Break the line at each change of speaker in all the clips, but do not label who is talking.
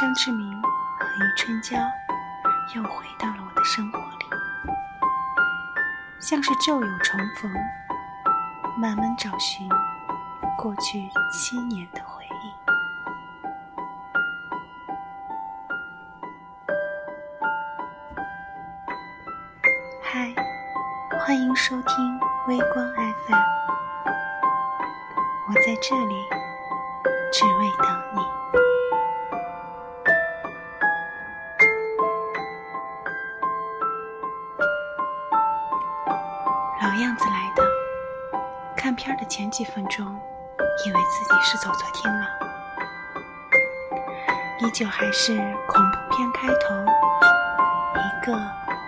张志明和余春娇又回到了我的生活里，像是旧友重逢，慢慢找寻过去七年的回忆。嗨，欢迎收听微光 FM，我在这里，只为等你。老样子来的，看片的前几分钟，以为自己是走错厅了，依旧还是恐怖片开头，一个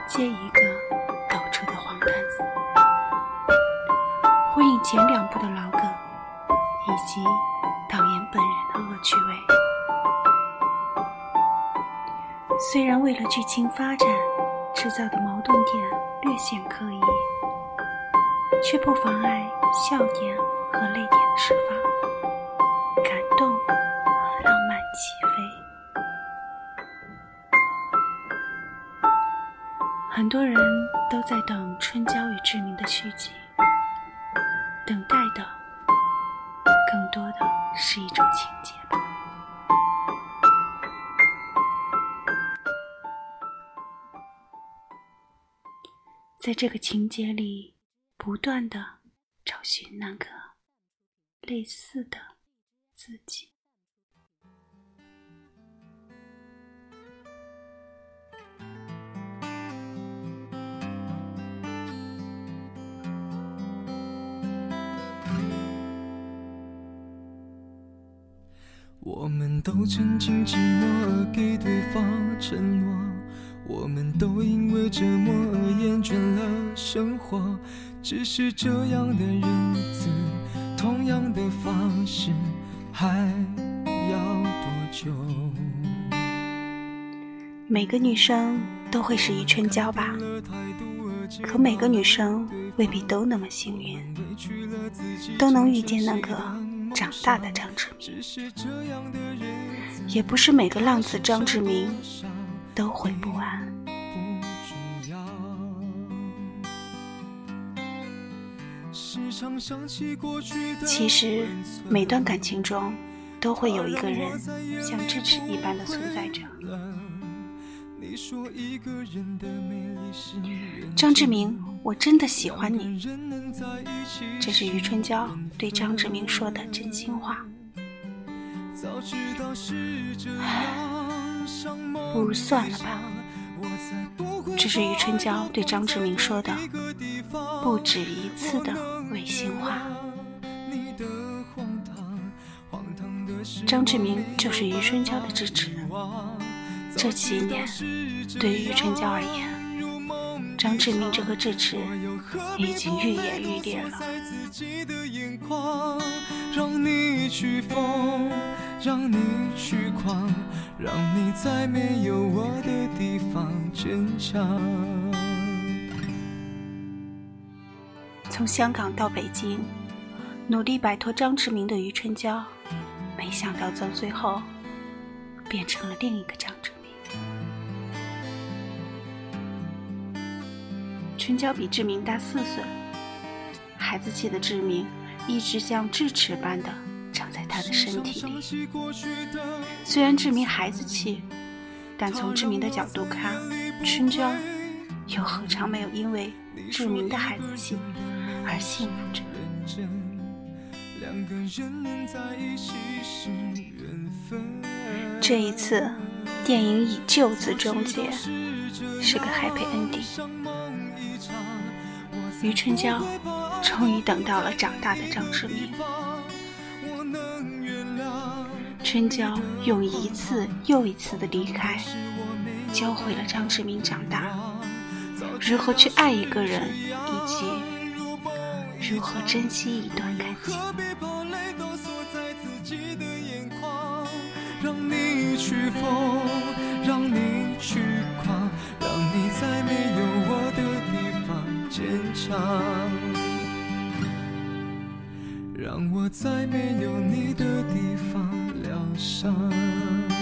接一个抖出的黄段子，呼应前两部的老梗，以及导演本人的恶趣味。虽然为了剧情发展制造的矛盾点略显刻意。却不妨碍笑点和泪点的释放，感动和浪漫起飞。很多人都在等《春娇与志明》的续集，等待的更多的是一种情节吧。在这个情节里。不断的找寻那个类似的自己。
我们都曾经寂寞而给对方承诺。我们都因为折磨而厌倦了生活，只是这样的日子，同样的方式，还要多久？
每个女生都会是余春娇吧，可每个女生未必都那么幸运，都能遇见那个长大的张志明，也不是每个浪子张志明。都会不安。其实，每段感情中，都会有一个人像智齿一般的存在着。张志明，我真的喜欢你。这是余春娇对张志明说的真心话。不如算了吧。这是余春娇对张志明说的不止一次的违心话。张志明就是余春娇的支持。这七年，对于余春娇而言，张志明这个智齿已经愈演愈烈了。让你去狂，让你在没有我的地方坚强。从香港到北京，努力摆脱张志明的余春娇，没想到到最后，变成了另一个张志明。春娇比志明大四岁，孩子气的志明一直像智齿般的长在。他的身体里，虽然志明孩子气，但从志明的角度看，春娇又何尝没有因为志明的孩子气而幸福着？这一次，电影以救字终结，是个 happy ending。余春娇终于等到了长大的张志明。春娇用一次又一次的离开，教会了张志明长大，如何去爱一个人，以及如何珍惜一段感情。何
必把泪都锁在自己的眼眶
让你去疯，让你去狂，让你在没有我的地方坚强，让我在没有你的地方疗。伤。